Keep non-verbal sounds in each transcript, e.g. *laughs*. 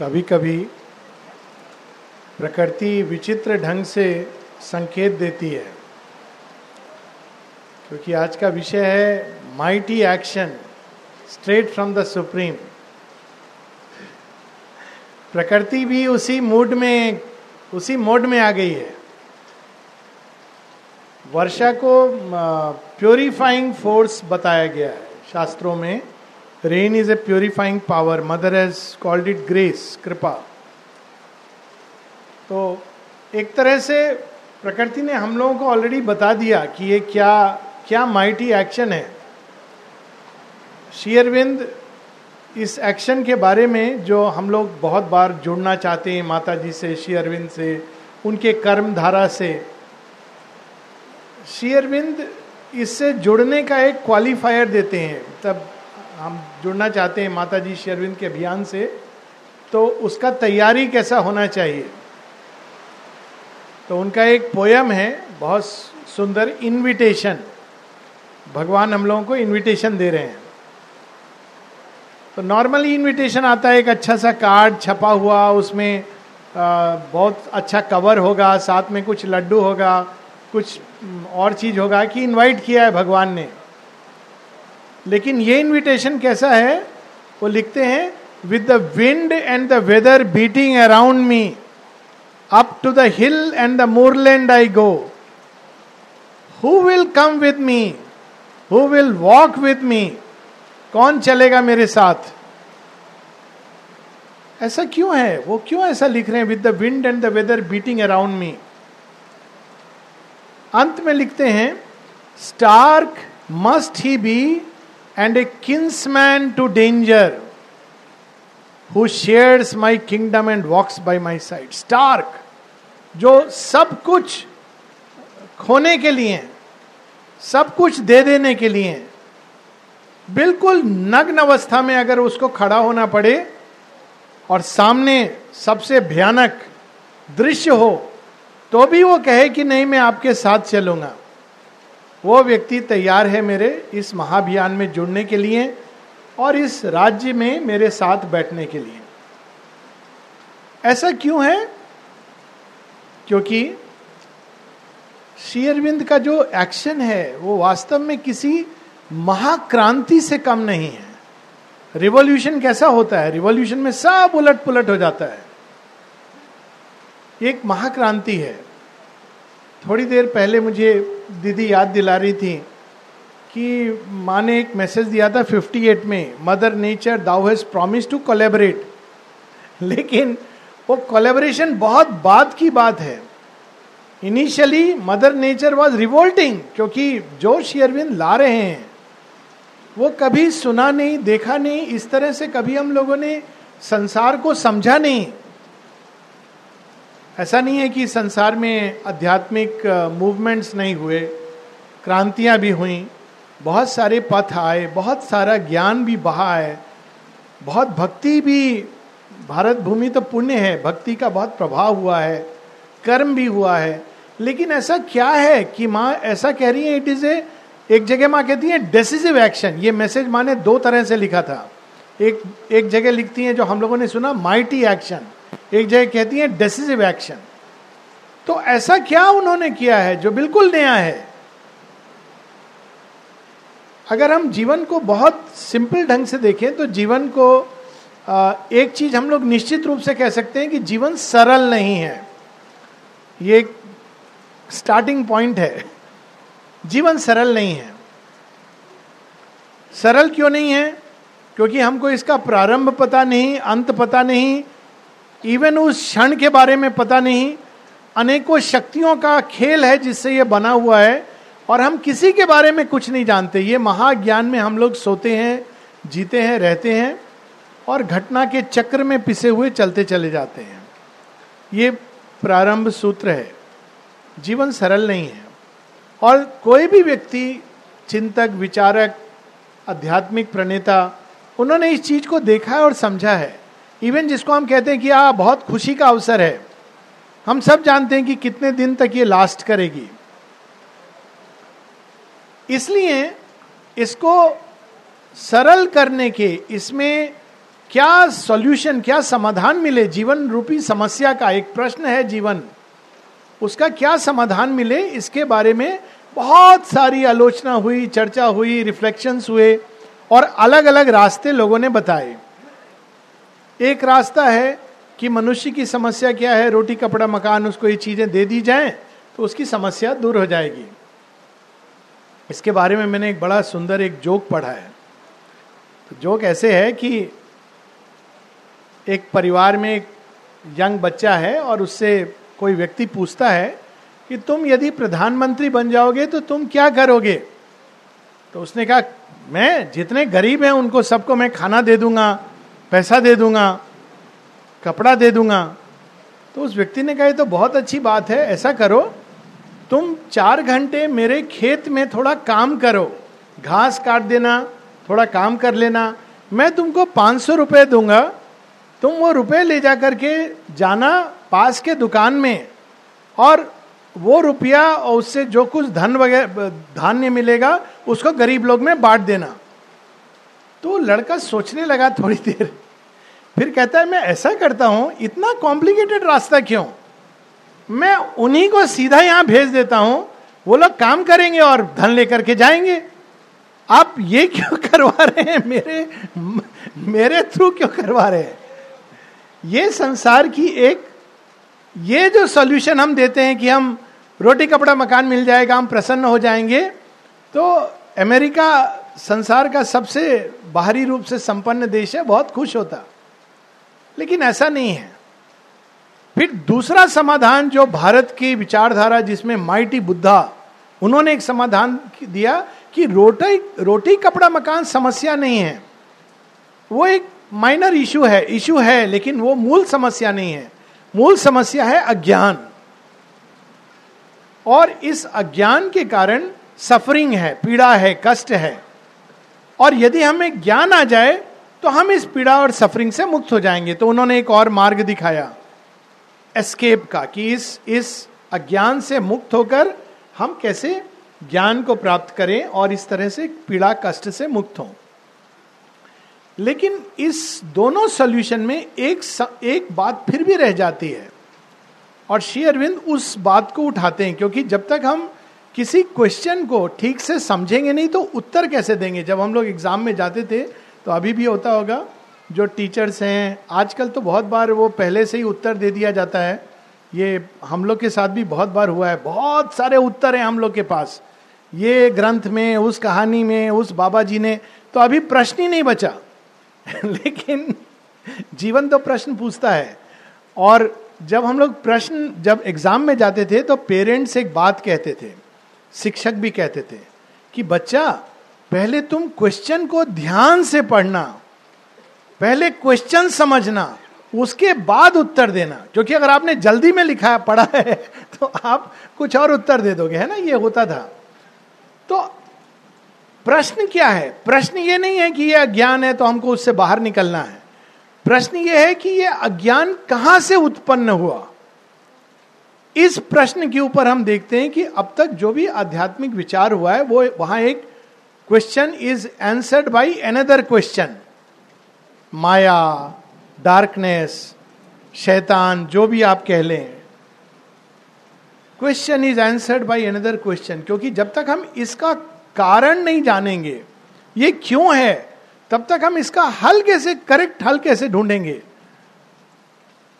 कभी कभी प्रकृति विचित्र ढंग से संकेत देती है। क्योंकि आज का विषय है mighty action straight from the supreme प्रकृति भी उसी मूड में, उसी मोड में आ गई है। वर्षा को प्योरीफाइंग फोर्स बताया गया है शास्त्रों में। Rain is a purifying power mother has called it grace कृपा। तो एक तरह से प्रकृति ने हम लोगों को ऑलरेडी बता दिया कि ये क्या क्या माइटी एक्शन है। शेयरविंद इस एक्शन के बारे में जो हम लोग बहुत बार जुड़ना चाहते हैं माता जी से शेयरविंद से, उनके कर्म धारा से। शेयरविंद इससे जुड़ने का एक क्वालिफायर देते हैं। तब हम जुड़ना चाहते हैं माता जी शेरविंद के अभियान से तो उसका तैयारी कैसा होना चाहिए? तो उनका एक पोयम है बहुत सुंदर इनविटेशन भगवान हम लोगों को इनविटेशन दे रहे हैं। तो नॉर्मली इनविटेशन आता है एक अच्छा सा कार्ड छपा हुआ उसमें आ, बहुत अच्छा कवर होगा साथ में कुछ लड्डू होगा कुछ और चीज़ होगा कि इनवाइट किया है भगवान ने। लेकिन ये इनविटेशन कैसा है? वो लिखते हैं with the wind and the weather beating around me up to the hill and the moorland I go who will come with me who will walk with me कौन चलेगा मेरे साथ? ऐसा क्यों है? वो क्यों ऐसा लिख रहे हैं with the wind and the weather beating around me अंत में लिखते हैं Stark must he be and a kinsman to danger who shares my kingdom and walks by my side Stark जो सब कुछ खोने के लिए, सब कुछ दे देने के लिए, बिल्कुल नग्न अवस्था में अगर उसको खड़ा होना पड़े और सामने सबसे भयानक दृश्य हो तो भी वो कहे कि नहीं, मैं आपके साथ चलूँगा। वो व्यक्ति तैयार है मेरे इस महाभियान में जुड़ने के लिए और इस राज्य में मेरे साथ बैठने के लिए। ऐसा क्यों है? क्योंकि शेयरविंद का जो एक्शन है, वो वास्तव में किसी महाक्रांति से कम नहीं है। रिवॉल्यूशन कैसा होता है? रिवॉल्यूशन में सब उलट पुलट हो जाता है। एक महाक्रांति है। थोड़ी देर पहले मुझे दीदी याद दिला रही थी कि माँ ने एक मैसेज दिया था 58 में mother nature though has promise to collaborate लेकिन वो कोलेबरेशन बहुत बाद की बात है। Initially mother nature was revolting क्योंकि जो शेयरविंद ला रहे हैं। वो कभी सुना नहीं, देखा नहीं, इस तरह से कभी हम लोगों ने संसार को समझा नहीं। ऐसा नहीं है कि संसार में आध्यात्मिक मूवमेंट्स नहीं हुए, क्रांतियाँ भी हुई, बहुत सारे पथ आए, बहुत सारा ज्ञान भी बहा है, बहुत भक्ति भी, भारत भूमि तो पुण्य है, भक्ति का बहुत प्रभाव हुआ है, कर्म भी हुआ है, लेकिन ऐसा क्या है कि माँ ऐसा कह रही है इट इज़ ए एक जगह माँ कहती है डिसिसिव एक्शन ये मैसेज माँ ने दो तरह से लिखा था, एक एक जगह लिखती है जो हम लोगों ने सुना माइटी एक्शन एक जगह कहती है डिसिसिव एक्शन तो ऐसा क्या उन्होंने किया है जो बिल्कुल नया है? अगर हम जीवन को बहुत सिंपल ढंग से देखें तो जीवन को एक चीज़ हम लोग निश्चित रूप से कह सकते हैं कि जीवन सरल नहीं है। ये एक स्टार्टिंग पॉइंट है। जीवन सरल नहीं है। सरल क्यों नहीं है? क्योंकि हमको इसका प्रारंभ पता नहीं, अंत पता नहीं इवन उस क्षण के बारे में पता नहीं। अनेकों शक्तियों का खेल है जिससे ये बना हुआ है। और हम किसी के बारे में कुछ नहीं जानते। ये महाज्ञान में हम लोग सोते हैं, जीते हैं, रहते हैं और घटना के चक्र में पिसे हुए चलते चले जाते हैं। ये प्रारंभ सूत्र है। जीवन सरल नहीं है। और कोई भी व्यक्ति, चिंतक, विचारक, आध्यात्मिक प्रणेता, उन्होंने इस चीज़ को देखा है और समझा है। इवन जिसको हम कहते हैं कि आ बहुत खुशी का अवसर है। हम सब जानते हैं कि कितने दिन तक ये लास्ट करेगी। इसलिए इसको सरल करने के, इसमें क्या सॉल्यूशन क्या समाधान मिले? जीवन रूपी समस्या का एक प्रश्न है जीवन। उसका क्या समाधान मिले? इसके बारे में बहुत सारी आलोचना हुई, चर्चा हुई रिफ्लेक्शंस हुए और अलग अलग रास्ते लोगों ने बताए। एक रास्ता है कि मनुष्य की समस्या क्या है? रोटी, कपड़ा, मकान, उसको ये चीज़ें दे दी जाएँ तो उसकी समस्या दूर हो जाएगी। इसके बारे में मैंने एक बड़ा सुंदर एक जोक पढ़ा है। तो जोक ऐसे है कि एक परिवार में एक यंग बच्चा है और उससे कोई व्यक्ति पूछता है कि तुम यदि प्रधानमंत्री बन जाओगे तो तुम क्या करोगे? तो उसने कहा, मैं जितने गरीब हैं उनको सबको मैं खाना दे दूँगा। पैसा दे दूँगा, कपड़ा दे दूँगा। तो उस व्यक्ति ने कहा, ये तो बहुत अच्छी बात है, ऐसा करो। तुम चार घंटे मेरे खेत में थोड़ा काम करो। घास काट देना, थोड़ा काम कर लेना। मैं तुमको पाँच सौ रुपये दूँगा। तुम वो रुपए ले जा करके जाना पास के दुकान में। और वो रुपया और उससे जो कुछ धन वगैरह धान्य मिलेगा, उसको गरीब लोग में बांट देना। तो लड़का सोचने लगा थोड़ी देर। फिर कहता है, मैं ऐसा करता हूँ, इतना कॉम्प्लिकेटेड रास्ता क्यों? मैं उन्हीं को सीधा यहाँ भेज देता हूँ, वो लोग काम करेंगे और धन लेकर के जाएँगे। आप ये क्यों *laughs* करवा रहे हैं? मेरे मेरे थ्रू क्यों करवा रहे हैं? ये संसार की एक, ये जो सॉल्यूशन हम देते हैं कि हम रोटी कपड़ा मकान मिल जाएगा, हम प्रसन्न हो जाएँगे तो अमेरिका संसार का सबसे बाहरी रूप से संपन्न देश है, बहुत खुश होता। लेकिन ऐसा नहीं है। फिर दूसरा समाधान जो भारत की विचारधारा, जिसमें माइटी बुद्धा, उन्होंने एक समाधान दिया कि रोटी रोटी, कपड़ा, मकान समस्या नहीं है। वो एक माइनर इशू है इशू है, लेकिन वो मूल समस्या नहीं है। मूल समस्या है अज्ञान। और इस अज्ञान के कारण सफरिंग है, पीड़ा है, कष्ट है। और यदि हमें ज्ञान आ जाए तो हम इस पीड़ा और सफरिंग से मुक्त हो जाएँगे। तो उन्होंने एक और मार्ग दिखाया एस्केप का कि इस इस अज्ञान से मुक्त होकर हम कैसे ज्ञान को प्राप्त करें और इस तरह से पीड़ा कष्ट से मुक्त हों। लेकिन इस दोनों सोल्यूशन में एक स, एक बात फिर भी रह जाती है और श्री अरविंद उस बात को उठाते हैं क्योंकि जब तक हम किसी क्वेश्चन को ठीक से समझेंगे नहीं तो उत्तर कैसे देंगे? जब हम लोग एग्ज़ाम में जाते थे तो अभी भी होता होगा, जो टीचर्स हैं, आजकल तो बहुत बार वो पहले से ही उत्तर दे दिया जाता है। ये हम लोग के साथ भी बहुत बार हुआ है। बहुत सारे उत्तर हैं हम लोग के पास। ये ग्रंथ में, उस कहानी में, उस बाबा जी ने तो अभी प्रश्न ही नहीं बचा। *laughs* लेकिन जीवन तो प्रश्न पूछता है। और जब हम लोग प्रश्न, जब एग्ज़ाम में जाते थे तो पेरेंट्स एक बात कहते थे। शिक्षक भी कहते थे कि बच्चा, पहले तुम क्वेश्चन को ध्यान से पढ़ना, पहले क्वेश्चन समझना, उसके बाद उत्तर देना। क्योंकि अगर आपने जल्दी में लिखा है पढ़ा है तो आप कुछ और उत्तर दे दोगे, है ना? ये होता था। तो प्रश्न क्या है? प्रश्न ये नहीं है कि ये अज्ञान है तो हमको उससे बाहर निकलना है। प्रश्न ये है कि ये अज्ञान कहाँ से उत्पन्न हुआ? इस प्रश्न के ऊपर हम देखते हैं कि अब तक जो भी आध्यात्मिक विचार हुआ है, वो वहाँ एक question is answered by another question Maya darkness शैतान, जो भी आप कह लें। Question is answered by another question क्योंकि जब तक हम इसका कारण नहीं जानेंगे, ये क्यों है, तब तक हम इसका हल कैसे करेक्ट हल कैसे ढूंढेंगे।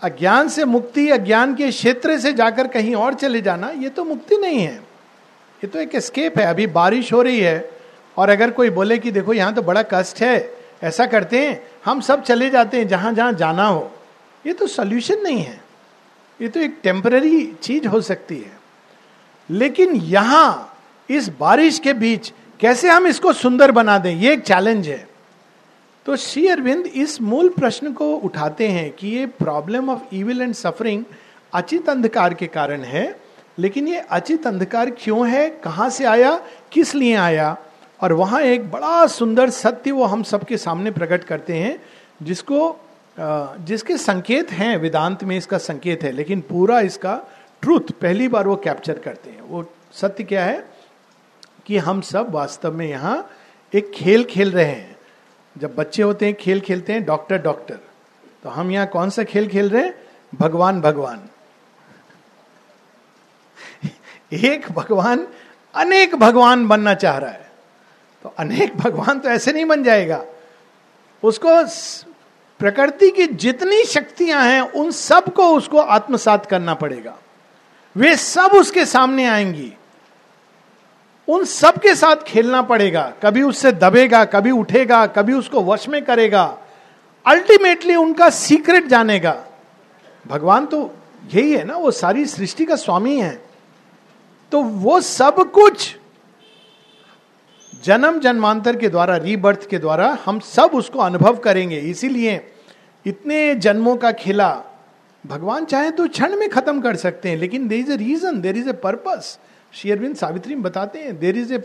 अज्ञान से मुक्ति अज्ञान के क्षेत्र से जाकर कहीं और चले जाना, ये तो मुक्ति नहीं है। ये तो एक स्केप है। अभी बारिश हो रही है और अगर कोई बोले कि देखो यहाँ तो बड़ा कष्ट है, ऐसा करते हैं, हम सब चले जाते हैं जहाँ जहाँ जाना हो। ये तो सोल्यूशन नहीं है। ये तो एक टेम्पररी चीज़ हो सकती है। लेकिन यहाँ इस बारिश के बीच कैसे हम इसको सुंदर बना दें? ये एक चैलेंज है। तो श्री अरविंद इस मूल प्रश्न को उठाते हैं कि ये problem of evil and suffering अचित अंधकार के कारण है, लेकिन ये अचित अंधकार क्यों है, कहाँ से आया, किस लिए आया? और वहाँ एक बड़ा सुंदर सत्य वो हम सबके सामने प्रकट करते हैं, जिसको जिसके संकेत हैं, वेदांत में इसका संकेत है, लेकिन पूरा इसका ट्रूथ पहली बार वो कैप्चर करते हैं। वो सत्य क्या है कि हम सब वास्तव में यहाँ एक खेल खेल रहे हैं। जब बच्चे होते हैं, खेल खेलते हैं, डॉक्टर डॉक्टर। तो हम यहाँ कौन सा खेल खेल रहे हैं? भगवान भगवान। एक भगवान अनेक भगवान बनना चाह रहा है। तो अनेक भगवान तो ऐसे नहीं बन जाएगा। उसको प्रकृति की जितनी शक्तियाँ हैं, उन सबको उसको आत्मसात करना पड़ेगा। वे सब उसके सामने आएँगी। उन सब के साथ खेलना पड़ेगा। कभी उससे दबेगा, कभी उठेगा, कभी उसको वश में करेगा। अल्टीमेटली उनका सीक्रेट जानेगा। भगवान तो यही है ना, वो सारी सृष्टि का स्वामी है। तो वो सब कुछ जन्म जन्मांतर के द्वारा रीबर्थ के द्वारा हम सब उसको अनुभव करेंगे। इसीलिए इतने जन्मों का खेला। भगवान चाहे तो क्षण में खत्म कर सकते हैं, लेकिन there is a reason there is a purpose Sri Aurobindo Savitri में बताते हैं there is a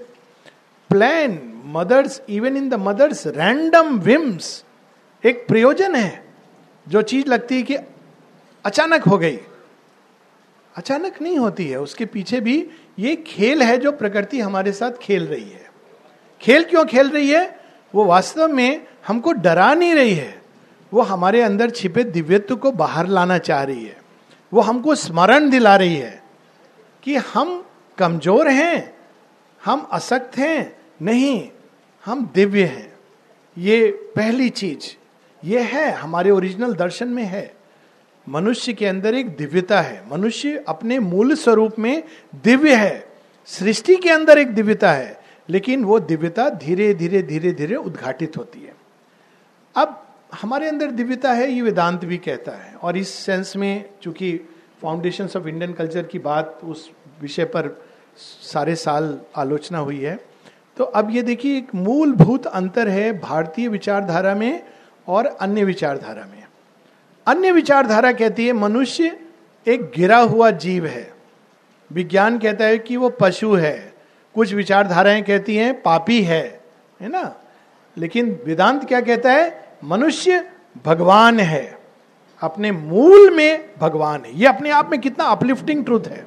plan mother's even in the mother's random whims एक प्रयोजन है, जो चीज़ लगती है कि अचानक हो गई। अचानक नहीं होती है, उसके पीछे भी ये खेल है जो प्रकृति हमारे साथ खेल रही है। खेल क्यों खेल रही है? वो वास्तव में हमको डरा नहीं रही है, वो हमारे अंदर छिपे दिव्यत्व को बाहर लाना चाह रही है, वो हमको स्मरण दिला रही है कि हम कमज़ोर हैं, हम असक्त हैं, नहीं, हम दिव्य हैं। ये पहली चीज़, ये है, हमारे ओरिजिनल दर्शन में है। मनुष्य के अंदर एक दिव्यता है। मनुष्य अपने मूल स्वरूप में दिव्य है। सृष्टि के अंदर एक दिव्यता है, लेकिन वो दिव्यता धीरे धीरे धीरे धीरे उद्घाटित होती है। अब हमारे अंदर दिव्यता है, ये वेदांत भी कहता है। और इस सेंस में, चूँकि फाउंडेशन ऑफ़ इंडियन कल्चर की बात उस विषय पर सारे साल आलोचना हुई है। तो अब ये देखिए, एक मूलभूत अंतर है भारतीय विचारधारा में और अन्य विचारधारा में। अन्य विचारधारा कहती है, मनुष्य एक गिरा हुआ जीव है। विज्ञान कहता है कि वो पशु है। कुछ विचारधाराएँ कहती हैं, पापी है है ना? लेकिन वेदांत क्या कहता है, मनुष्य भगवान है। अपने मूल में भगवान है। ये अपने आप में कितना अपलिफ्टिंग ट्रूथ है।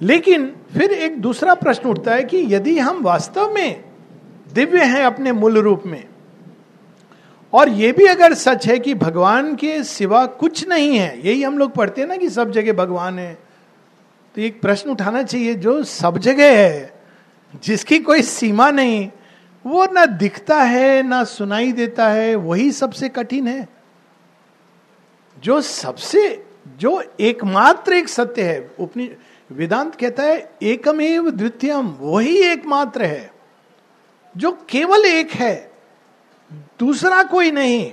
लेकिन फिर एक दूसरा प्रश्न उठता है कि यदि हम वास्तव में दिव्य हैं अपने मूल रूप में, और ये भी अगर सच है कि भगवान के सिवा कुछ नहीं है, यही हम लोग पढ़ते हैं ना कि सब जगह भगवान है तो एक प्रश्न उठाना चाहिए, जो सब जगह है, जिसकी कोई सीमा नहीं, वो ना दिखता है, ना सुनाई देता है, वही सबसे कठिन है। जो सबसे, जो एकमात्र एक सत्य है, उपनि, वेदांत कहता है, एकमेव द्वितीयम, वही एकमात्र है, जो केवल एक है, दूसरा कोई नहीं,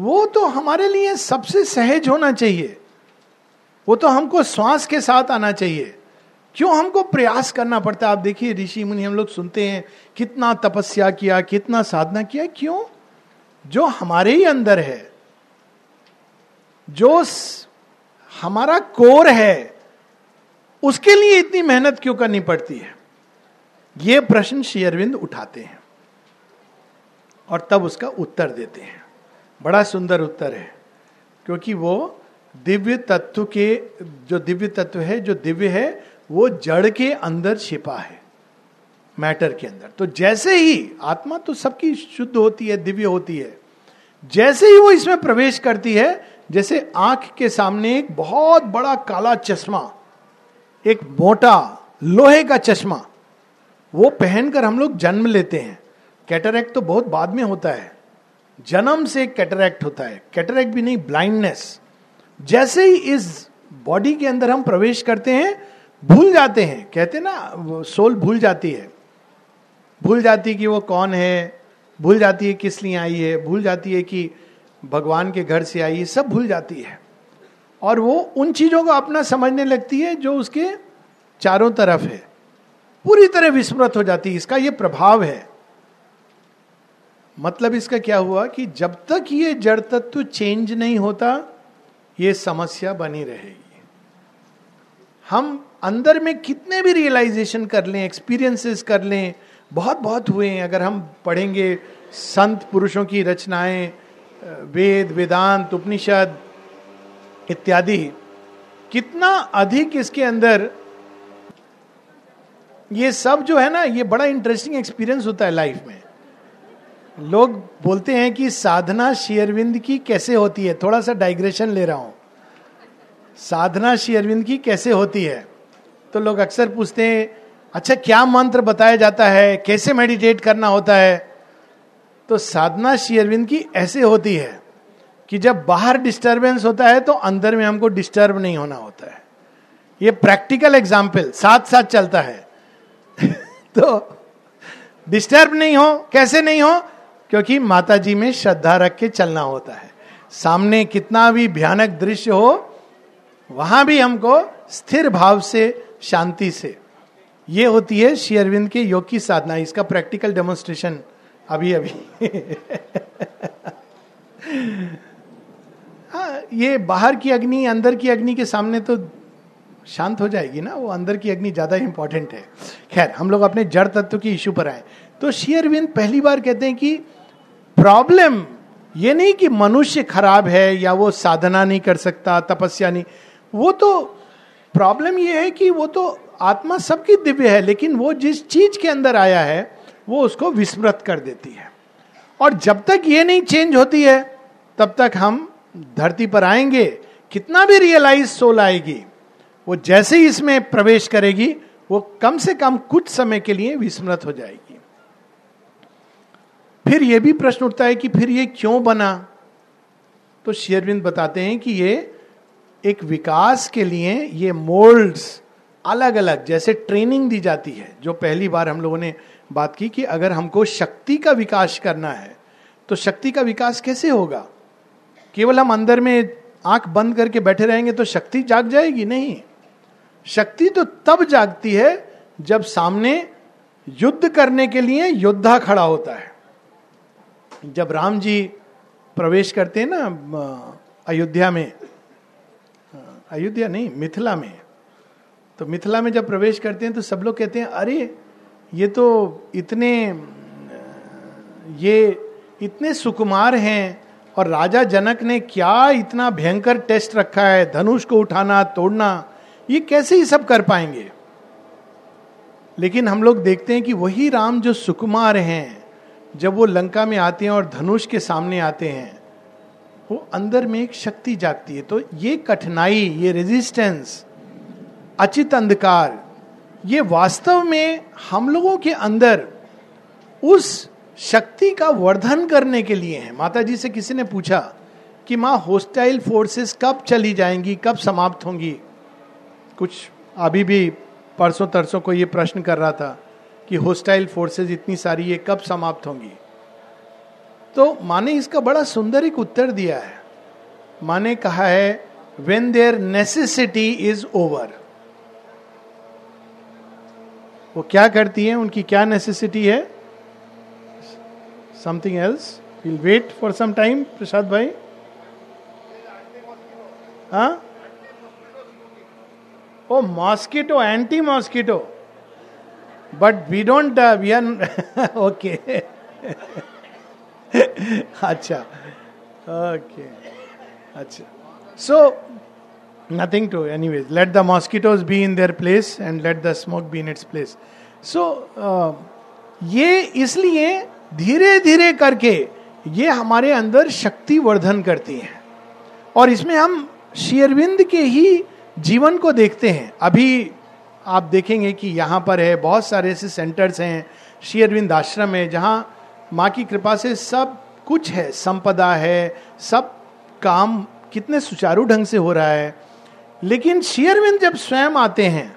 वो तो हमारे लिए सबसे सहज होना चाहिए, वो तो हमको श्वास के साथ आना चाहिए, क्यों हमको प्रयास करना पड़ता है? आप देखिए, ऋषि मुनि हम लोग सुनते हैं, कितना तपस्या किया, कितना साधना किया, क्यों? जो हमारे ही अंदर है जो हमारा कोर है, उसके लिए इतनी मेहनत क्यों करनी पड़ती है? ये प्रश्न श्री अरविंद उठाते हैं और तब उसका उत्तर देते हैं। बड़ा सुंदर उत्तर है, क्योंकि वो दिव्य तत्व के, जो दिव्य तत्व है, जो दिव्य है, वो जड़ के अंदर छिपा है, मैटर के अंदर। तो जैसे ही आत्मा तो सबकी शुद्ध होती है, दिव्य होती है, जैसे ही वो इसमें प्रवेश करती है जैसे आँख के सामने एक बहुत बड़ा काला चश्मा, एक मोटा लोहे का चश्मा, वो पहनकर हम लोग जन्म लेते हैं। कैटरैक्ट तो बहुत बाद में होता है। जन्म से कैटरैक्ट होता है। कैटरैक्ट भी नहीं, ब्लाइंडनेस। जैसे ही इस बॉडी के अंदर हम प्रवेश करते हैं, भूल जाते हैं। कहते ना सोल भूल जाती है। भूल जाती है कि वो कौन है, भूल जाती है किस लिए आई है, भूल जाती है कि भगवान के घर से आई सब भूल जाती है। और वो उन चीज़ों को अपना समझने लगती है जो उसके चारों तरफ़ है। पूरी तरह विस्मृत हो जाती है, इसका ये प्रभाव है। मतलब इसका क्या हुआ कि जब तक ये जड़ तत्व चेंज नहीं होता, ये समस्या बनी रहेगी। हम अंदर में कितने भी रियलाइजेशन कर लें एक्सपीरियंसेस कर लें बहुत बहुत हुए हैं। अगर हम पढ़ेंगे संत पुरुषों की रचनाएँ वेद, वेदांत, उपनिषद इत्यादि, कितना अधिक इसके अंदर ये सब जो है ना, ये बड़ा इंटरेस्टिंग एक्सपीरियंस होता है लाइफ में। लोग बोलते हैं कि साधना शेयरविंद की कैसे होती है? थोड़ा सा डाइग्रेशन ले रहा हूँ। साधना शेयरविंद की कैसे होती है? तो लोग अक्सर पूछते हैं अच्छा क्या मंत्र बताया जाता है? कैसे मेडिटेट करना होता है? तो साधना शेयरविंद की ऐसे होती है कि जब बाहर डिस्टरबेंस होता है तो अंदर में हमको डिस्टर्ब नहीं होना होता है। ये प्रैक्टिकल एग्ज़ाम्पल साथ साथ चलता है। *laughs* तो डिस्टर्ब नहीं हो, कैसे नहीं हो? क्योंकि माता जी में श्रद्धा रख के चलना होता है। सामने कितना भी भयानक दृश्य हो, वहाँ भी हमको स्थिर भाव से, शांति से। ये होती है शेयरविंद के योग की साधना। इसका प्रैक्टिकल डेमोन्स्ट्रेशन अभी अभी। हाँ ये बाहर की अग्नि, अंदर की अग्नि के सामने तो शांत हो जाएगी ना, वो अंदर की अग्नि ज़्यादा इंपॉर्टेंट है। खैर, हम लोग अपने जड़ तत्व की इशू पर आए। तो शेयरविंद पहली बार कहते हैं कि प्रॉब्लम ये नहीं कि मनुष्य खराब है या वो साधना नहीं कर सकता, तपस्या नहीं। वो तो प्रॉब्लम ये है कि वो तो आत्मा सबकी दिव्य है, लेकिन वो जिस चीज़ के अंदर आया है वो उसको विस्मृत कर देती है। और जब तक ये नहीं चेंज होती है, तब तक हम धरती पर आएँगे, कितना भी रियलाइज़ सोल आएगी, वो जैसे ही इसमें प्रवेश करेगी, वो कम से कम कुछ समय के लिए विस्मृत हो जाएगी। फिर यह भी प्रश्न उठता है कि फिर ये क्यों बना? तो शेरविंद बताते हैं कि ये एक विकास के लिए ये मोल्ड्स अलग अलग जैसे ट्रेनिंग दी जाती है, जो पहली बार हम लोगों ने बात की कि अगर हमको शक्ति का विकास करना है तो शक्ति का विकास कैसे होगा? केवल हम अंदर में आँख बंद करके बैठे रहेंगे तो शक्ति जाग जाएगी? नहीं। शक्ति तो तब जागती है जब सामने युद्ध करने के लिए योद्धा खड़ा होता है। जब राम जी प्रवेश करते हैं ना अयोध्या में अयोध्या नहीं, मिथिला में तो मिथिला में जब प्रवेश करते हैं तो सब लोग कहते हैं, अरे ये तो इतने, ये इतने सुकुमार हैं और राजा जनक ने क्या इतना भयंकर टेस्ट रखा है, धनुष को उठाना, तोड़ना, ये कैसे ही सब कर पाएँगे? लेकिन हम लोग देखते हैं कि वही राम जो सुकुमार हैं, जब वो लंका में आते हैं और धनुष के सामने आते हैं, वो अंदर में एक शक्ति जागती है। तो ये कठिनाई, ये रेजिस्टेंस अचित अंधकार ये वास्तव में हम लोगों के अंदर उस शक्ति का वर्धन करने के लिए है। माता जी से किसी ने पूछा कि माँ होस्टाइल फोर्सेस कब चली जाएँगी, कब समाप्त होंगी? कुछ अभी भी परसों तरसों को ये प्रश्न कर रहा था कि होस्टाइल फोर्सेस इतनी सारी ये कब समाप्त होंगी? तो माँ ने इसका बड़ा सुंदर एक उत्तर दिया है। माँ ने कहा है when their necessity is over वो क्या करती है, उनकी क्या नेसेसिटी है? Something else will wait for some time Prasad भाई हाँ ओ mosquito anti mosquito but we don't we are okay अच्छा ओके अच्छा so nothing to any ways let the mosquitoes be in their place and let the smoke be in its place so ये इसलिए धीरे धीरे करके ये हमारे अंदर शक्ति वर्धन करती है। और इसमें हम शेरविंद के ही जीवन को देखते हैं। अभी आप देखेंगे कि यहाँ पर है, बहुत सारे ऐसे सेंटर्स हैं शेयरविंद आश्रम है, जहाँ माँ की कृपा से सब कुछ है। संपदा है, सब काम कितने सुचारू ढंग से हो रहा है। लेकिन शेयरविंद जब स्वयं आते हैं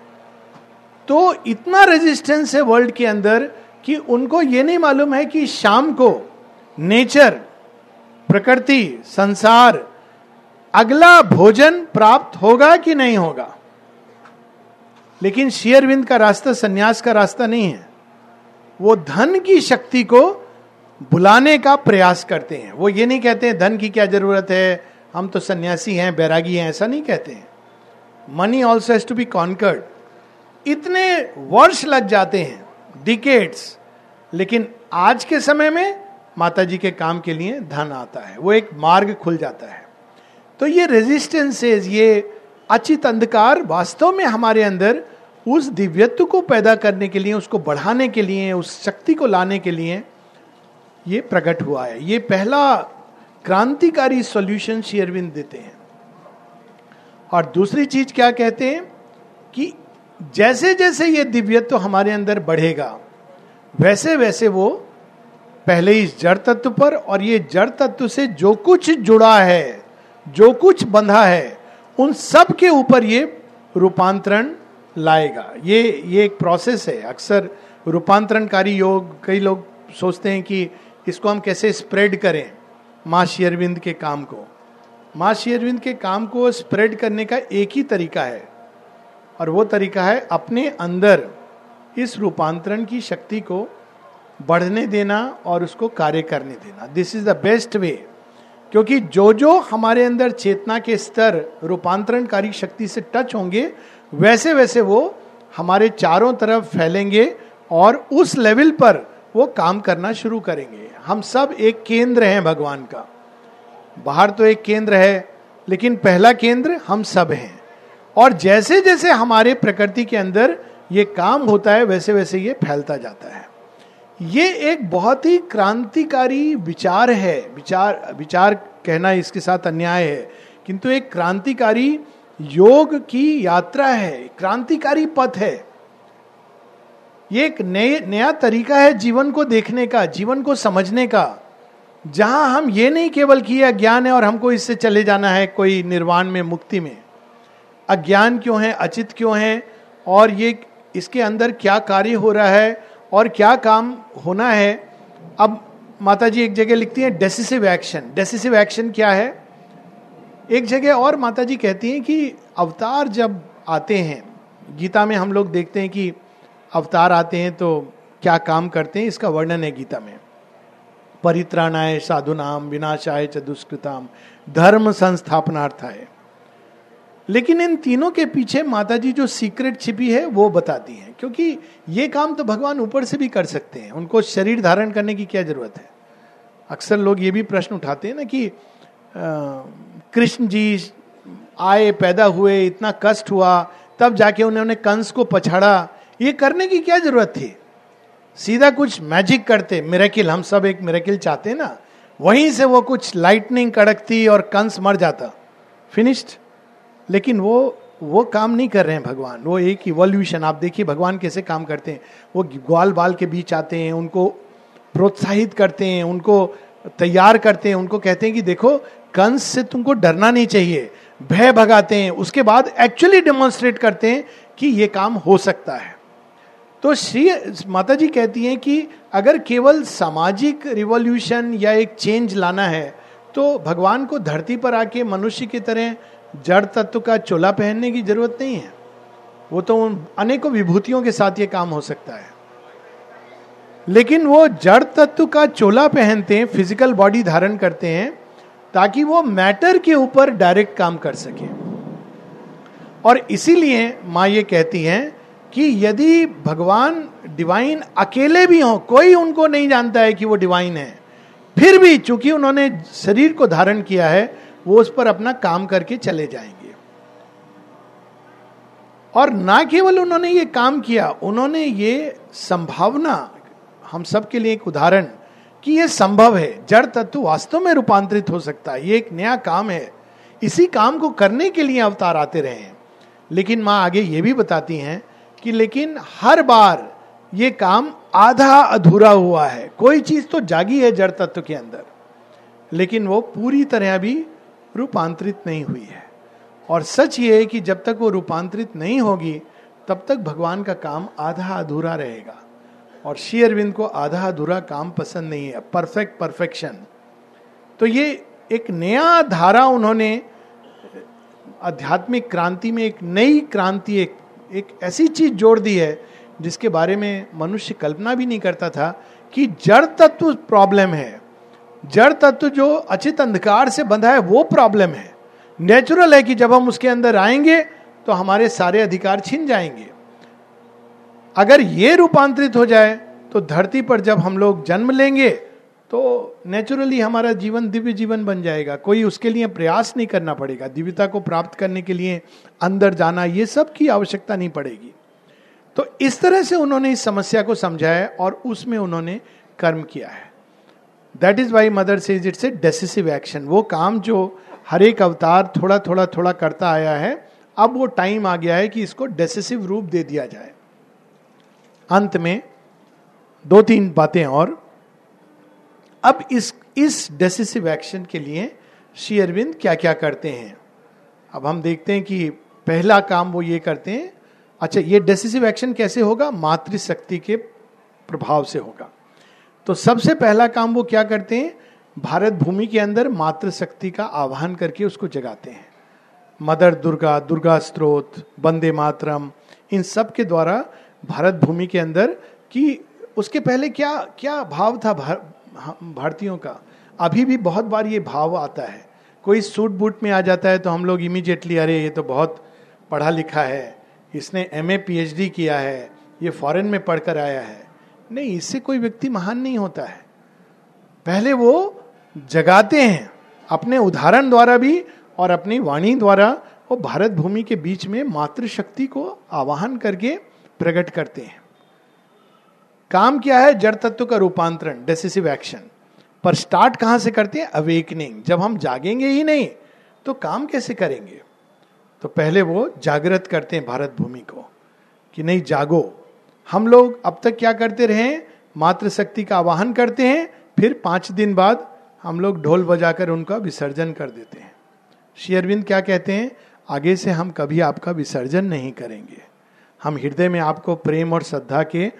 तो इतना रेजिस्टेंस है वर्ल्ड के अंदर कि उनको ये नहीं मालूम है कि शाम को नेचर प्रकृति, संसार, अगला भोजन प्राप्त होगा कि नहीं होगा? लेकिन शेयरविंद का रास्ता संन्यास का रास्ता नहीं है। वो धन की शक्ति को बुलाने का प्रयास करते हैं। वो ये नहीं कहते हैं, धन की क्या ज़रूरत है? हम तो सन्यासी हैं, बैरागी हैं, ऐसा नहीं कहते हैं। Money also has to be conquered इतने वर्ष लग जाते हैं डिकेट्स लेकिन आज के समय में माता जी के काम के लिए धन आता है, वो एक मार्ग खुल जाता है। तो ये रेजिस्टेंसेज ये अचित अंधकार वास्तव में हमारे अंदर उस दिव्यत्व को पैदा करने के लिए, उसको बढ़ाने के लिए, उस शक्ति को लाने के लिए ये प्रकट हुआ है। ये पहला क्रांतिकारी सॉल्यूशन शेयरविंद देते हैं। और दूसरी चीज़ क्या कहते हैं कि जैसे जैसे ये दिव्यत्व तो हमारे अंदर बढ़ेगा, वैसे वैसे वो पहले इस जड़ तत्व पर और ये जड़ तत्व से जो कुछ जुड़ा है, जो कुछ बंधा है, उन सब के ऊपर ये रूपांतरण लाएगा। ये ये एक प्रोसेस है। अक्सर रूपांतरणकारी योग, कई लोग सोचते हैं कि इसको हम कैसे स्प्रेड करें, माँ शेयरविंद के काम को। माँ शेयरविंद के काम को स्प्रेड करने का एक ही तरीका है। और वो तरीका है अपने अंदर इस रूपांतरण की शक्ति को बढ़ने देना और उसको कार्य करने देना। This is the best way क्योंकि जो जो हमारे अंदर चेतना के स्तर रूपांतरणकारी शक्ति से टच होंगे वैसे वैसे वो हमारे चारों तरफ़ फैलेंगे और उस लेवल पर वो काम करना शुरू करेंगे। हम सब एक केंद्र हैं भगवान का। बाहर तो एक केंद्र है, लेकिन पहला केंद्र हम सब हैं। और जैसे जैसे हमारे प्रकृति के अंदर ये काम होता है वैसे वैसे ये फैलता जाता है। ये एक बहुत ही क्रांतिकारी विचार है। विचार विचार कहना इसके साथ अन्याय है, किंतु एक क्रांतिकारी योग की यात्रा है, क्रांतिकारी पथ है। ये एक नए, नया तरीका है जीवन को देखने का, जीवन को समझने का। जहाँ हम ये नहीं केवल कि अज्ञान है और हमको इससे चले जाना है कोई निर्वाण में, मुक्ति में। अज्ञान क्यों है, अचित क्यों है, और ये इसके अंदर क्या कार्य हो रहा है और क्या काम होना है। अब माता जी एक जगह लिखती हैं डेसिसिव एक्शन डेसिसिव एक्शन क्या है? एक जगह और माता जी कहती हैं कि अवतार जब आते हैं, गीता में हम लोग देखते हैं कि अवतार आते हैं तो क्या काम करते हैं, इसका वर्णन है गीता में। परित्राणाय साधुनाम, विनाशाय च दुष्कृताम। धर्म संस्थापनार्थाय। लेकिन इन तीनों के पीछे माता जी जो सीक्रेट छिपी है, वो बताती हैं। क्योंकि ये काम तो भगवान ऊपर से भी कर सकते हैं। उनको शरीर धारण करने की क्या ज़रूरत है? अक्सर लोग ये भी प्रश्न उठाते हैं ना कि कृष्ण जी आए, पैदा हुए, इतना कष्ट हुआ, तब जाके उन्होंने कंस को पछाड़ा। ये करने की क्या ज़रूरत थी? सीधा कुछ मैजिक करते मेरेकिल हम सब एक मेरेकिल चाहते ना, वहीं से वो कुछ लाइटनिंग कड़कती और कंस मर जाता। फिनिश्ड लेकिन वो वो काम नहीं कर रहे हैं भगवान, वो एक इवोल्यूशन आप देखिए भगवान कैसे काम करते हैं। वो ग्वाल बाल के बीच आते हैं, उनको प्रोत्साहित करते हैं, उनको तैयार करते हैं, उनको कहते हैं कि देखो, कंस से तुमको डरना नहीं चाहिए, भय भगाते हैं। उसके बाद एक्चुअली डेमोन्स्ट्रेट करते हैं कि ये काम हो सकता है। तो श्री माता जी कहती हैं कि अगर केवल सामाजिक रिवॉल्यूशन या एक चेंज लाना है तो भगवान को धरती पर आके मनुष्य की तरह जड़ तत्व का चोला पहनने की ज़रूरत नहीं है। वो तो अनेकों विभूतियों के साथ ये काम हो सकता है। लेकिन वो जड़ तत्व का चोला पहनते हैं फ़िज़िकल बॉडी धारण करते हैं, ताकि वो मैटर के ऊपर डायरेक्ट काम कर सके। और इसीलिए माँ ये कहती हैं कि यदि भगवान डिवाइन अकेले भी हों, कोई उनको नहीं जानता है कि वो डिवाइन है। फिर भी चूँकि उन्होंने शरीर को धारण किया है, वो उस पर अपना काम करके चले जाएँगे। और ना केवल उन्होंने ये काम किया, उन्होंने ये संभावना, हम सब के लिए एक उदाहरण, कि ये संभव है। जड़ तत्व वास्तव में रूपांतरित हो सकता है, ये एक नया काम है। इसी काम को करने के लिए अवतार आते रहे हैं। लेकिन माँ आगे ये भी बताती हैं कि लेकिन हर बार ये काम आधा अधूरा हुआ है। कोई चीज़ तो जागी है जड़ तत्व के अंदर, लेकिन वो पूरी तरह भी रूपांतरित नहीं हुई है। और सच ये है कि जब तक वो रूपांतरित नहीं होगी, तब तक भगवान का काम आधा अधूरा रहेगा। और श्री अरविंद को आधा अधूरा काम पसंद नहीं है। परफेक्ट परफेक्शन तो ये एक नया धारा उन्होंने, आध्यात्मिक क्रांति में एक नई क्रांति, एक एक ऐसी चीज़ जोड़ दी है जिसके बारे में मनुष्य कल्पना भी नहीं करता था कि जड़ तत्व प्रॉब्लम है। जड़ तत्व जो अचित अंधकार से बंधा है, वो प्रॉब्लम है। नेचुरल है कि जब हम उसके अंदर आएँगे तो हमारे सारे अधिकार छिन जाएँगे। अगर ये रूपांतरित हो जाए तो धरती पर जब हम लोग जन्म लेंगे तो नेचुरली हमारा जीवन दिव्य जीवन बन जाएगा। कोई उसके लिए प्रयास नहीं करना पड़ेगा। दिव्यता को प्राप्त करने के लिए अंदर जाना, ये सब की आवश्यकता नहीं पड़ेगी। तो इस तरह से उन्होंने इस समस्या को समझाया और उसमें उन्होंने कर्म किया है। That is why mother says it's a decisive action वो काम जो हर एक अवतार थोड़ा थोड़ा थोड़ा करता आया है, अब वो टाइम आ गया है कि इसको डेसिसिव रूप दे दिया जाए। अंत में दो तीन बातें और अब इस इस डेसिसिव एक्शन के लिए श्री अरविंद क्या क्या करते हैं? अब हम देखते हैं कि पहला काम वो ये करते हैं अच्छा ये डेसिसिव एक्शन कैसे होगा? मातृशक्ति के प्रभाव से होगा। तो सबसे पहला काम वो क्या करते हैं? भारत भूमि के अंदर मातृशक्ति का आह्वान करके उसको जगाते हैं। मदर दुर्गा दुर्गा स्त्रोत बंदे मातरम, इन सब के द्वारा भारत भूमि के अंदर कि उसके पहले क्या क्या भाव था भारतीयों का। अभी भी बहुत बार ये भाव आता है। कोई सूट बूट में आ जाता है तो हम लोग इमीडिएटली अरे, ये तो बहुत पढ़ा लिखा है। इसने एम ए किया है। ये फॉरेन में पढ़कर आया है। नहीं, इससे कोई व्यक्ति महान नहीं होता है। पहले वो जगाते हैं। अपने उदाहरण द्वारा भी और अपनी वाणी द्वारा वो भारत भूमि के बीच में मातृशक्ति को आवाहन करके प्रकट करते हैं। काम क्या है? जड़ तत्व का रूपांतरण डेसिसिव एक्शन पर स्टार्ट कहाँ से करते हैं? अवेकनिंग जब हम जागेंगे ही नहीं तो काम कैसे करेंगे? तो पहले वो जागृत करते हैं भारत भूमि को, कि नहीं, जागो। हम लोग अब तक क्या करते रहे मातृशक्ति का आवाहन करते हैं, फिर पाँच दिन बाद हम लोग ढोल बजाकर उनका विसर्जन कर देते हैं। श्री अरविंद क्या कहते हैं? आगे से हम कभी आपका विसर्जन नहीं करेंगे। हम हृदय में आपको प्रेम और श्रद्धा के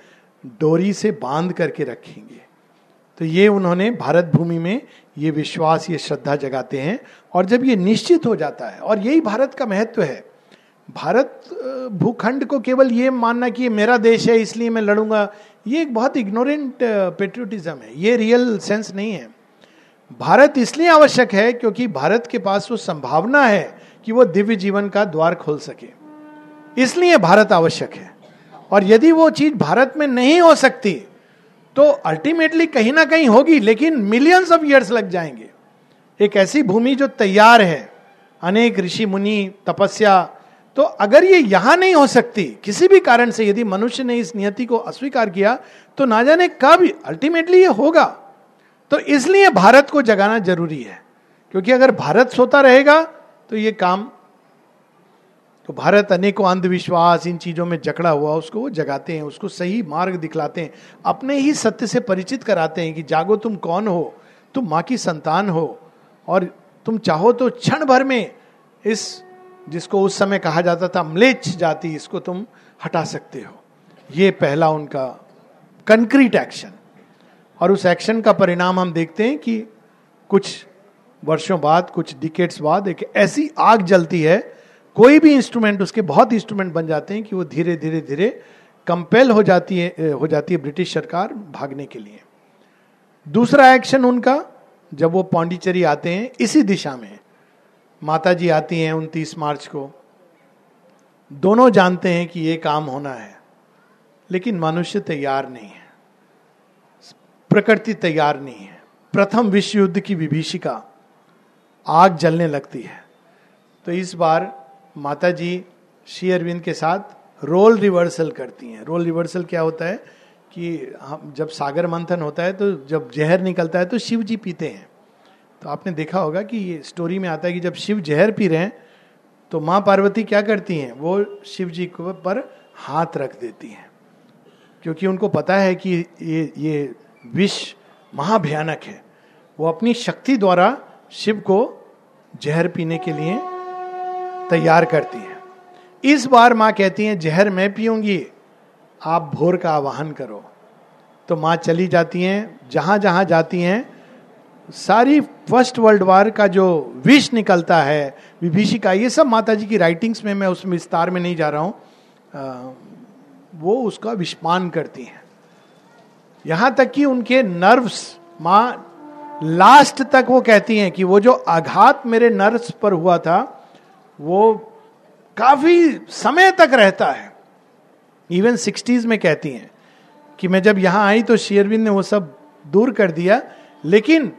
डोरी से बाँध करके रखेंगे। तो ये उन्होंने भारत भूमि में ये विश्वास, ये श्रद्धा जगाते हैं और जब ये निश्चित हो जाता है, और यही भारत का महत्व है, भारत भूखंड को केवल ये मानना कि ये मेरा देश है, इसलिए मैं लड़ूँगा, ये एक बहुत इग्नोरेंट पेट्रियोटिज्म है, ये रियल सेंस नहीं है। भारत इसलिए आवश्यक है क्योंकि भारत के पास वो संभावना है कि वो दिव्य जीवन का द्वार खोल सके। इसलिए भारत आवश्यक है। और यदि वो चीज़ भारत में नहीं हो सकती तो अल्टीमेटली कहीं ना कहीं होगी, लेकिन मिलियंस ऑफ़ ईयर्स लग जाएँगे। एक ऐसी भूमि जो तैयार है, अनेक ऋषि मुनि, तपस्या तो अगर ये यहाँ नहीं हो सकती, किसी भी कारण से यदि मनुष्य ने इस नियति को अस्वीकार किया तो ना जाने कब अल्टीमेटली ये होगा। तो इसलिए भारत को जगाना ज़रूरी है, क्योंकि अगर भारत सोता रहेगा तो ये काम तो भारत अनेकों अंधविश्वास, इन चीज़ों में जकड़ा हुआ, उसको वो जगाते हैं, उसको सही मार्ग दिखलाते हैं। अपने ही सत्य से परिचित कराते हैं कि जागो तुम कौन हो? तुम माँ की संतान हो। और तुम चाहो तो क्षण भर में इस, जिसको उस समय कहा जाता था, म्लेच्छ जाति, इसको तुम हटा सकते हो। ये पहला उनका कंक्रीट एक्शन। और उस एक्शन का परिणाम हम देखते हैं कि कुछ वर्षों बाद, कुछ डिकेट्स बाद, एक ऐसी आग जलती है कोई भी इंस्ट्रूमेंट उसके बहुत इंस्ट्रूमेंट बन जाते हैं कि वो धीरे धीरे धीरे कंपेल हो जाती है हो जाती है ब्रिटिश सरकार भागने के लिए। दूसरा एक्शन उनका, जब वो पांडिचेरी आते हैं, इसी दिशा में माता जी आती हैं उनतीस मार्च को। दोनों जानते हैं कि ये काम होना है, लेकिन मनुष्य तैयार नहीं है। प्रकृति तैयार नहीं है। प्रथम विश्व युद्ध की विभीषिका आग जलने लगती है। तो इस बार माता जी श्री अरविंद के साथ रोल रिवर्सल करती हैं। रोल रिवर्सल क्या होता है कि हम जब सागर मंथन होता है तो जब जहर निकलता है तो शिव जी पीते हैं। तो आपने देखा होगा कि ये स्टोरी में आता है कि जब शिव जहर पी रहे हैं तो माँ पार्वती क्या करती हैं? वो शिव जी को पर हाथ रख देती हैं। क्योंकि उनको पता है कि ये ये विष महाभयानक है। वो अपनी शक्ति द्वारा शिव को जहर पीने के लिए तैयार करती है। इस बार माँ कहती है, जहर मैं पीऊँगी, आप भोर का आवाहन करो। तो माँ चली जाती हैं, जहाँ जहाँ जाती हैं, सारी फ़र्स्ट वर्ल्ड वार का जो विष निकलता है, विभीषिका, ये सब माता जी की राइटिंग्स में मैं उस विस्तार में नहीं जा रहा हूँ। वो उसका विस्मान करती हैं। यहाँ तक कि उनके नर्व्स माँ लास्ट तक वो कहती हैं कि वो जो आघात मेरे नर्व्स पर हुआ था वो काफ़ी समय तक रहता है। इवन सिक्सटीज में कहती हैं कि मैं जब यहाँ आई तो शेयरविंद ने वो सब दूर कर दिया, लेकिन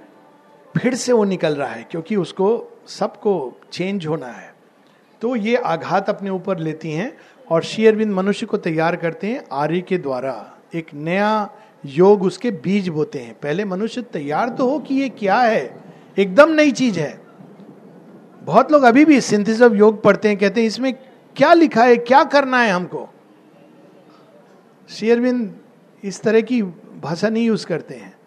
फिर से वो निकल रहा है क्योंकि उसको सबको चेंज होना है। तो ये आघात अपने ऊपर लेती हैं और शेयरविंद मनुष्य को तैयार करते हैं आर्य के द्वारा। एक नया योग उसके बीज बोते हैं। पहले मनुष्य तैयार तो हो कि ये क्या है? एकदम नई चीज़ है। बहुत लोग अभी भी सिंथिस ऑफ़ योग पढ़ते हैं, कहते हैं, इसमें क्या लिखा है, क्या करना है हमको? शेयरबिंद इस तरह की भाषा नहीं यूज़ करते हैं।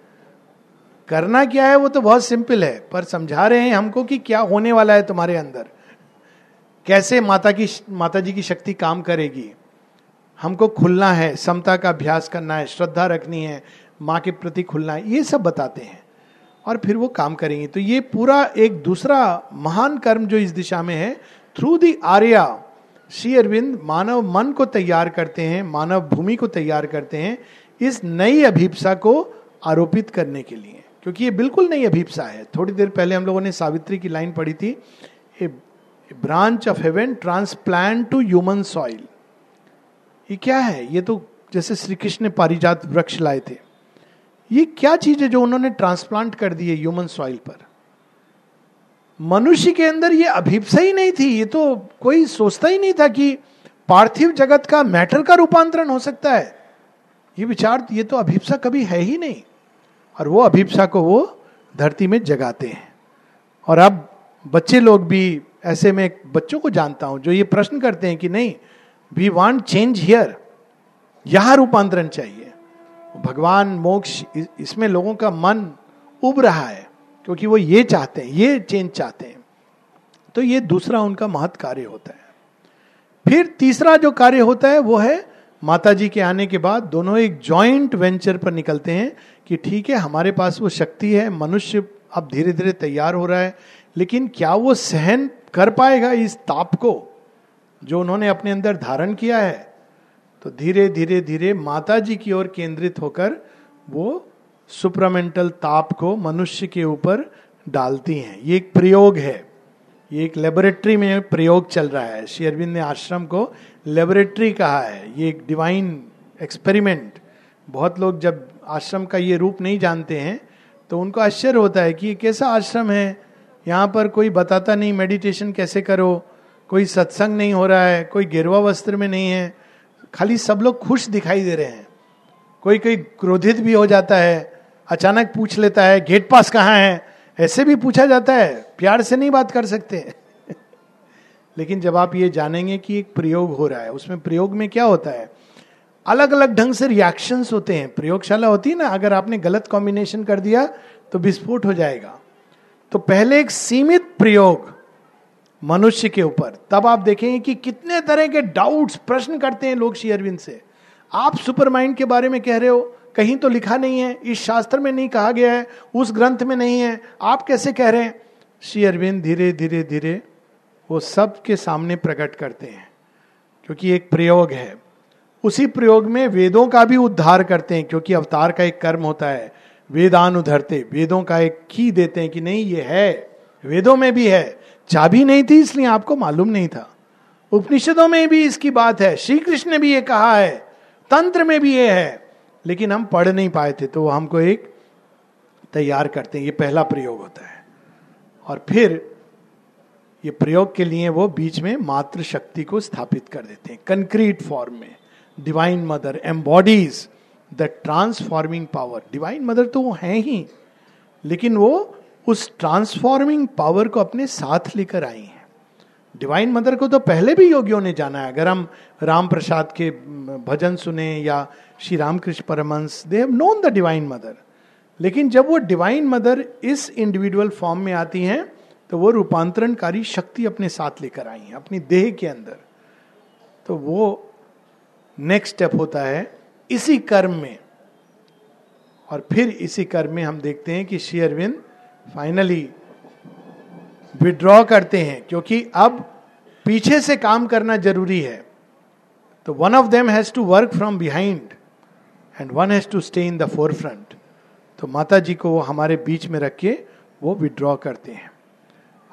करना क्या है वो तो बहुत सिंपल है, पर समझा रहे हैं हमको कि क्या होने वाला है तुम्हारे अंदर। कैसे माता की माता जी की शक्ति काम करेगी? हमको खुलना है, समता का अभ्यास करना है, श्रद्धा रखनी है, माँ के प्रति खुलना है, ये सब बताते हैं। और फिर वो काम करेंगे। तो ये पूरा एक दूसरा महान कर्म जो इस दिशा में है थ्रू दी आर्या श्री अरविंद मानव मन को तैयार करते हैं, मानव भूमि को तैयार करते हैं इस नई अभिप्सा को आरोपित करने के लिए। क्योंकि ये बिल्कुल नई अभिप्सा है। थोड़ी देर पहले हम लोगों ने सावित्री की लाइन पढ़ी थी, a branch of heaven transplant to human soil ये क्या है? ये तो जैसे श्री कृष्ण ने पारिजात वृक्ष लाए थे। ये क्या चीज़ है जो उन्होंने ट्रांसप्लांट कर दी है ह्यूमन सॉइल पर? मनुष्य के अंदर ये अभिप्सा ही नहीं थी, ये तो कोई सोचता ही नहीं था कि पार्थिव जगत का मैटर का रूपांतरण हो सकता है। ये विचार, ये तो अभिप्सा कभी है ही नहीं, और वो अभिप्सा को वो धरती में जगाते हैं। और अब बच्चे लोग भी ऐसे में बच्चों को जानता हूँ, जो ये प्रश्न करते हैं कि नहीं वी वांट चेंज हियर यहाँ रूपांतरण चाहिए। भगवान मोक्ष इसमें लोगों का मन उब रहा है, क्योंकि वो ये चाहते हैं, ये चेंज चाहते हैं। तो ये दूसरा उनका महत्व कार्य होता है। फिर तीसरा जो कार्य होता है, वो है माता जी के आने के बाद दोनों एक जॉइंट वेंचर पर निकलते हैं कि ठीक है, हमारे पास वो शक्ति है, मनुष्य अब धीरे धीरे तैयार हो रहा है, लेकिन क्या वो सहन कर पाएगा इस ताप को जो उन्होंने अपने अंदर धारण किया है? तो धीरे धीरे धीरे माता जी की ओर केंद्रित होकर वो सुपरामेंटल ताप को मनुष्य के ऊपर डालती हैं। ये एक प्रयोग है। ये एक लेबोरेटरी में प्रयोग चल रहा है। श्री अरविंद ने आश्रम को लेबोरेटरी कहा है। ये एक डिवाइन एक्सपेरिमेंट बहुत लोग जब आश्रम का ये रूप नहीं जानते हैं तो उनको आश्चर्य होता है कि ये कैसा आश्रम है। यहाँ पर कोई बताता नहीं मेडिटेशन कैसे करो? कोई सत्संग नहीं हो रहा है, कोई गिरवा वस्त्र में नहीं है। खाली सब लोग खुश दिखाई दे रहे हैं। कोई कोई क्रोधित भी हो जाता है, अचानक पूछ लेता है, गेट पास कहाँ है? ऐसे भी पूछा जाता है, प्यार से नहीं बात कर सकते। *laughs* लेकिन जब आप ये जानेंगे कि एक प्रयोग हो रहा है, उसमें प्रयोग में क्या होता है? अलग अलग ढंग से रिएक्शंस होते हैं। प्रयोगशाला होती है ना, अगर आपने गलत कॉम्बिनेशन कर दिया तो विस्फोट हो जाएगा। तो पहले एक सीमित प्रयोग मनुष्य के ऊपर। तब आप देखेंगे कि कितने तरह के डाउट्स प्रश्न करते हैं लोग श्री अरविंद से। आप सुपर माइंड के बारे में कह रहे हो, कहीं तो लिखा नहीं है, इस शास्त्र में नहीं कहा गया है, उस ग्रंथ में नहीं है। आप कैसे कह रहे हैं? श्री अरविंद धीरे धीरे धीरे वो सब के सामने प्रकट करते हैं, क्योंकि एक प्रयोग है। उसी प्रयोग में वेदों का भी उद्धार करते हैं, क्योंकि अवतार का एक कर्म होता है। वेदान उधरते वेदों का एक की देते हैं कि नहीं, ये है। वेदों में भी है। चाबी नहीं थी, इसलिए आपको मालूम नहीं था। उपनिषदों में भी इसकी बात है। श्री कृष्ण ने भी ये कहा है। तंत्र में भी ये है। लेकिन हम पढ़ नहीं पाए थे तो हमको एक तैयार करते हैं। ये पहला प्रयोग होता है। और फिर ये प्रयोग के लिए वो बीच में मात्र शक्ति को स्थापित कर देते हैं। कंक्रीट फॉर्म में। Divine mother embodies the transforming power divine mother तो वो है ही। लेकिन वो उस ट्रांसफॉर्मिंग पावर को अपने साथ लेकर आई हैं। डिवाइन मदर को तो पहले भी योगियों ने जाना है। अगर हम राम प्रसाद के भजन सुने या Shri Ramakrishna Paramhansa they have known the divine mother लेकिन जब वो डिवाइन मदर इस इंडिविजुअल फॉर्म में आती हैं तो वो रूपांतरणकारी शक्ति अपने साथ लेकर आई हैं, अपनी देह के अंदर। तो वो नेक्स्ट स्टेप होता है इसी कर्म में। और फिर इसी कर्म में हम देखते हैं कि श्री अरविंद फाइनली विड्रॉ करते हैं, क्योंकि अब पीछे से काम करना ज़रूरी है। तो one of them has to work from behind and one has to stay in the forefront तो माता जी को हमारे बीच में रख के वो विड्रॉ करते हैं।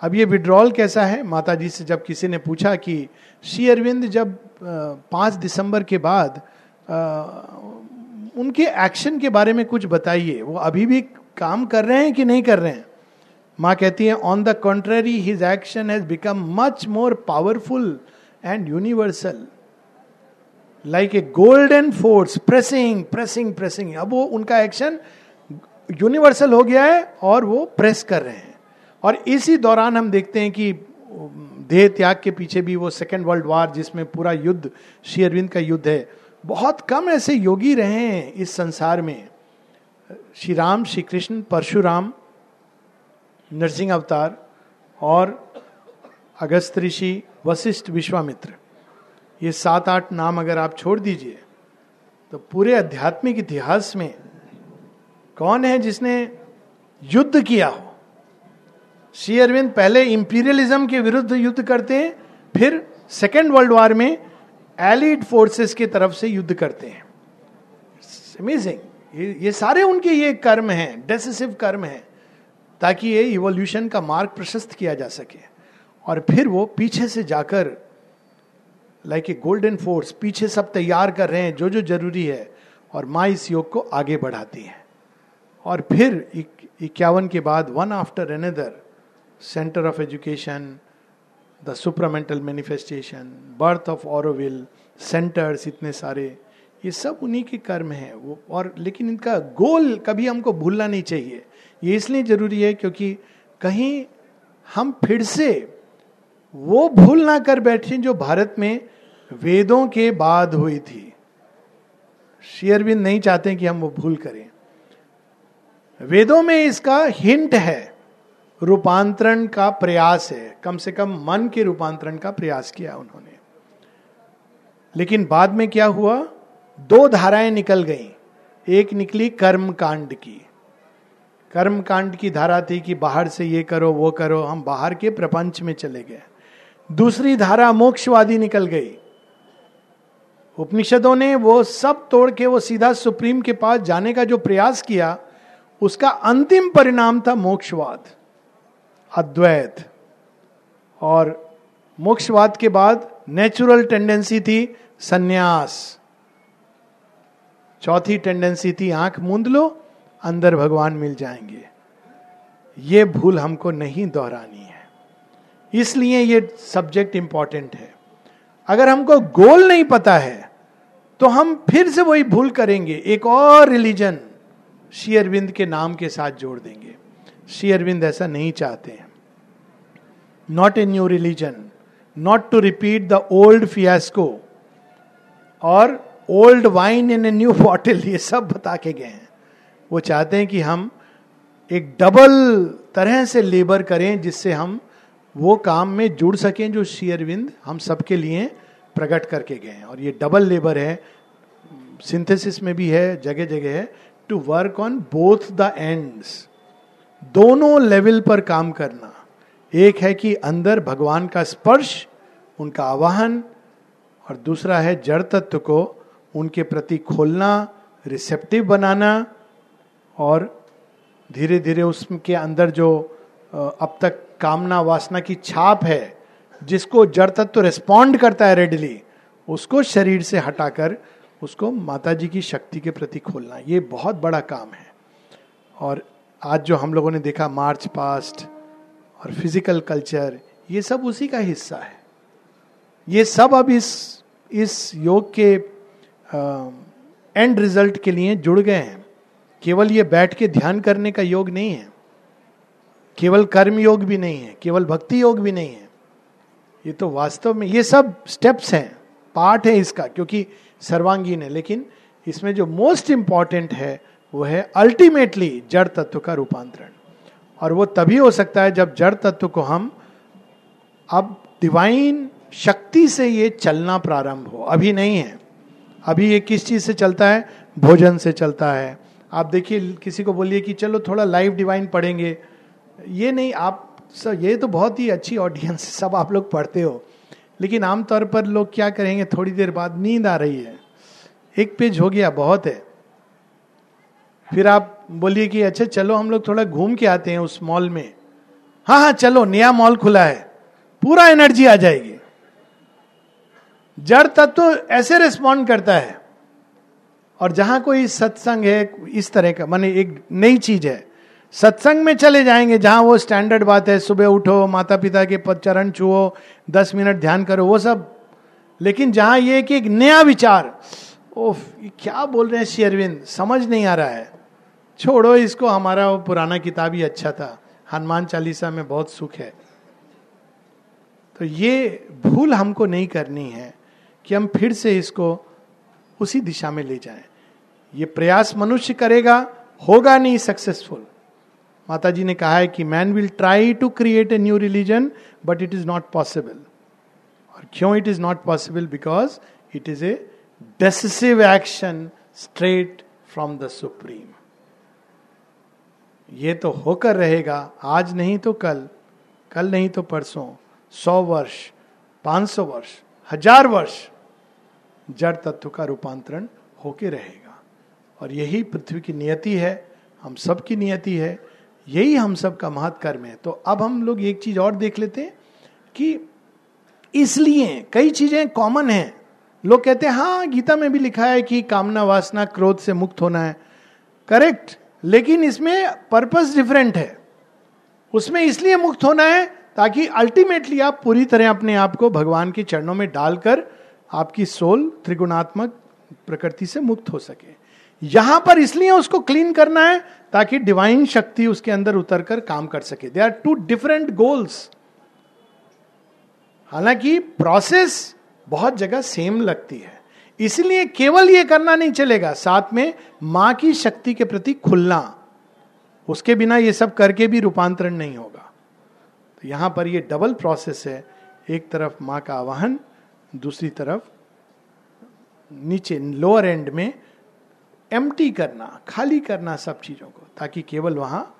अब ये विड्रॉल कैसा है? माता जी से जब किसी ने पूछा कि, श्री अरविंद, जब पाँच दिसंबर के बाद उनके एक्शन के बारे में कुछ बताइए, वो अभी भी काम कर रहे हैं कि नहीं कर रहे हैं? माँ कहती है on the contrary his action has become much more powerful and universal like a golden force pressing pressing pressing अब वो उनका एक्शन यूनिवर्सल हो गया है और वो प्रेस कर रहे हैं। और इसी दौरान हम देखते हैं कि, देह त्याग के पीछे भी वो सेकेंड वर्ल्ड वार जिसमें पूरा युद्ध, श्री अरविंद का युद्ध है। बहुत कम ऐसे योगी रहे हैं इस संसार में। श्री राम, श्री कृष्ण, परशुराम, नरसिंह अवतार और अगस्त ऋषि, वशिष्ठ विश्वामित्र। ये सात, आठ नाम अगर आप छोड़ दीजिए तो पूरे आध्यात्मिक इतिहास में कौन है जिसने युद्ध किया हो? श्री अरविंद पहले इंपीरियलिज्म के विरुद्ध युद्ध करते हैं, फिर सेकेंड वर्ल्ड वॉर में एलिड फोर्सेस की तरफ़ से युद्ध करते हैं। अमेजिंग ये, ये सारे उनके ये कर्म हैं डेसिसिव कर्म हैं ताकि ये इवोल्यूशन का मार्ग प्रशस्त किया जा सके। और फिर वो पीछे से जाकर लाइक ए गोल्डन फोर्स पीछे सब तैयार कर रहे हैं जो जो ज़रूरी है और माँ इस योग को आगे बढ़ाती है। और फिर इक्यावन के बाद one after another centre of education the supramental manifestation birth of Auroville centres इतने सारे ये सब उन्हीं के कर्म हैं। वो और लेकिन इनका गोल कभी हमको भूलना नहीं चाहिए। ये इसलिए ज़रूरी है क्योंकि कहीं हम फिर से वो भूल ना कर बैठे जो भारत में वेदों के बाद हुई थी। शेयरबिंद नहीं चाहते कि हम वो भूल करें। वेदों में इसका हिंट है। रूपांतरण का प्रयास है। कम से कम मन के रूपांतरण का प्रयास किया उन्होंने। लेकिन बाद में क्या हुआ? दो धाराएँ निकल गई। एक निकली कर्म कांड की। कर्म कांड की धारा थी कि बाहर से ये करो, वो करो, हम बाहर के प्रपंच में चले गए। दूसरी धारा मोक्षवादी निकल गई। उपनिषदों ने वो सब तोड़ के, वो सीधा सुप्रीम के पास जाने का जो प्रयास किया, उसका अंतिम परिणाम था मोक्षवाद, अद्वैत। और मोक्षवाद के बाद नेचुरल टेंडेंसी थी सन्यास। चौथी टेंडेंसी थी, आँख मूंद लो, अंदर भगवान मिल जाएँगे। ये भूल हमको नहीं दोहरानी है। इसलिए ये सब्जेक्ट इंपॉर्टेंट है। अगर हमको गोल नहीं पता है तो हम फिर से वही भूल करेंगे। एक और रिलीजन शेयरविंद के नाम के साथ जोड़ देंगे। श्री अरविंद ऐसा नहीं चाहते हैं। Not a new religion not to repeat the old fiasco और old wine in a new bottle, ये सब बता के गए हैं। वो चाहते हैं कि हम एक डबल तरह से लेबर करें जिससे हम वो काम में जुड़ सकें जो शेयरविंद हम सबके लिए प्रकट करके गए हैं। और ये डबल लेबर है, सिंथेसिस में भी है जगह जगह है to work on both the ends दोनों लेवल पर काम करना। एक है कि अंदर भगवान का स्पर्श, उनका आवाहन, और दूसरा है जड़ तत्व को उनके प्रति खोलना रिसेप्टिव बनाना और धीरे धीरे उसके अंदर जो अब तक कामना वासना की छाप है, जिसको जड़ तत्व तो रिस्पॉन्ड करता है रेडली उसको शरीर से हटाकर उसको माता जी की शक्ति के प्रति खोलना। ये बहुत बड़ा काम है। और आज जो हम लोगों ने देखा, मार्च पास्ट और फ़िज़िकल कल्चर ये सब उसी का हिस्सा है। ये सब अब इस इस योग के एंड रिज़ल्ट के लिए जुड़ गए हैं। केवल ये बैठ के ध्यान करने का योग नहीं है। केवल कर्म योग भी नहीं है, केवल भक्ति योग भी नहीं है। ये तो वास्तव में, ये सब स्टेप्स हैं पार्ट है इसका, क्योंकि सर्वांगीण है लेकिन इसमें जो मोस्ट इंपॉर्टेंट है, वो है अल्टीमेटली जड़ तत्व का रूपांतरण। और वो तभी हो सकता है जब जड़ तत्व को हम अब डिवाइन शक्ति से ये चलना प्रारंभ हो। अभी नहीं है। अभी ये किस चीज़ से चलता है? भोजन से चलता है। आप देखिए, किसी को बोलिए कि चलो थोड़ा लाइव डिवाइन पढ़ेंगे। ये नहीं, आप सब, ये तो बहुत ही अच्छी ऑडियंस सब आप लोग पढ़ते हो। लेकिन आमतौर पर लोग क्या करेंगे, थोड़ी देर बाद नींद आ रही है। एक पेज हो गया, बहुत है। फिर आप बोलिए कि अच्छा चलो हम लोग थोड़ा घूम के आते हैं उस मॉल में। हाँ हाँ चलो, नया मॉल खुला है। पूरा एनर्जी आ जाएगी। जड़ तत्व ऐसे रिस्पॉन्ड करता है। और जहाँ कोई सत्संग है, इस तरह का, माने एक नई चीज़ है। सत्संग में चले जाएँगे, जहाँ वो स्टैंडर्ड बात है, सुबह उठो माता पिता के पद चरण छुओ, दस मिनट ध्यान करो, वो सब। लेकिन जहाँ ये कि एक नया विचार, ओफ, ये क्या बोल रहे हैं शेरविंद समझ नहीं आ रहा है। छोड़ो इसको, हमारा वो पुराना किताब ही अच्छा था। हनुमान चालीसा में बहुत सुख है। तो ये भूल हमको नहीं करनी है। कि हम फिर से इसको उसी दिशा में ले जाएँ। ये प्रयास मनुष्य करेगा, होगा नहीं सक्सेसफुल माता जी ने कहा है कि man will try to create a new religion but it is not possible और क्यों it is not possible because it is a decisive action straight from the supreme ये तो होकर रहेगा, आज नहीं तो कल कल नहीं तो परसों, सौ वर्ष, पाँच सौ वर्ष, हज़ार वर्ष। जड़ तत्व का रूपांतरण होके रहेगा। और यही पृथ्वी की नियति है, हम सब की नियति है, यही हम सब का महत्व कर्म है। तो अब हम लोग एक चीज़ और देख लेते हैं कि इसलिए कई चीज़ें कॉमन हैं। लोग कहते हैं हाँ गीता में भी लिखा है कि कामना वासना क्रोध से मुक्त होना है। करेक्ट लेकिन इसमें पर्पस डिफरेंट है। उसमें इसलिए मुक्त होना है ताकि अल्टीमेटली आप पूरी तरह अपने आप को भगवान के चरणों में डालकर आपकी सोल त्रिगुणात्मक प्रकृति से मुक्त हो सके। यहाँ पर इसलिए उसको क्लीन करना है ताकि डिवाइन शक्ति उसके अंदर उतर कर काम कर सके। They are two different goals हालाँकि प्रोसेस बहुत जगह सेम लगती है। इसलिए केवल ये करना नहीं चलेगा, साथ में माँ की शक्ति के प्रति खुलना। उसके बिना ये सब करके भी रूपांतरण नहीं होगा। तो यहाँ पर ये डबल प्रोसेस है। एक तरफ़ माँ का आवाहन दूसरी तरफ़, नीचे लोअर एंड में एम्प्टी करना, खाली करना सब चीज़ों को, ताकि केवल वहाँ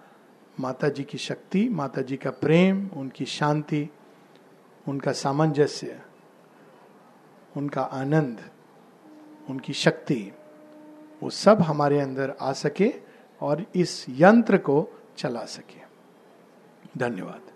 माता जी की शक्ति माता जी का प्रेम, उनकी शांति, उनका सामंजस्य, उनका आनंद, उनकी शक्ति, वो सब हमारे अंदर आ सके और इस यंत्र को चला सके। धन्यवाद।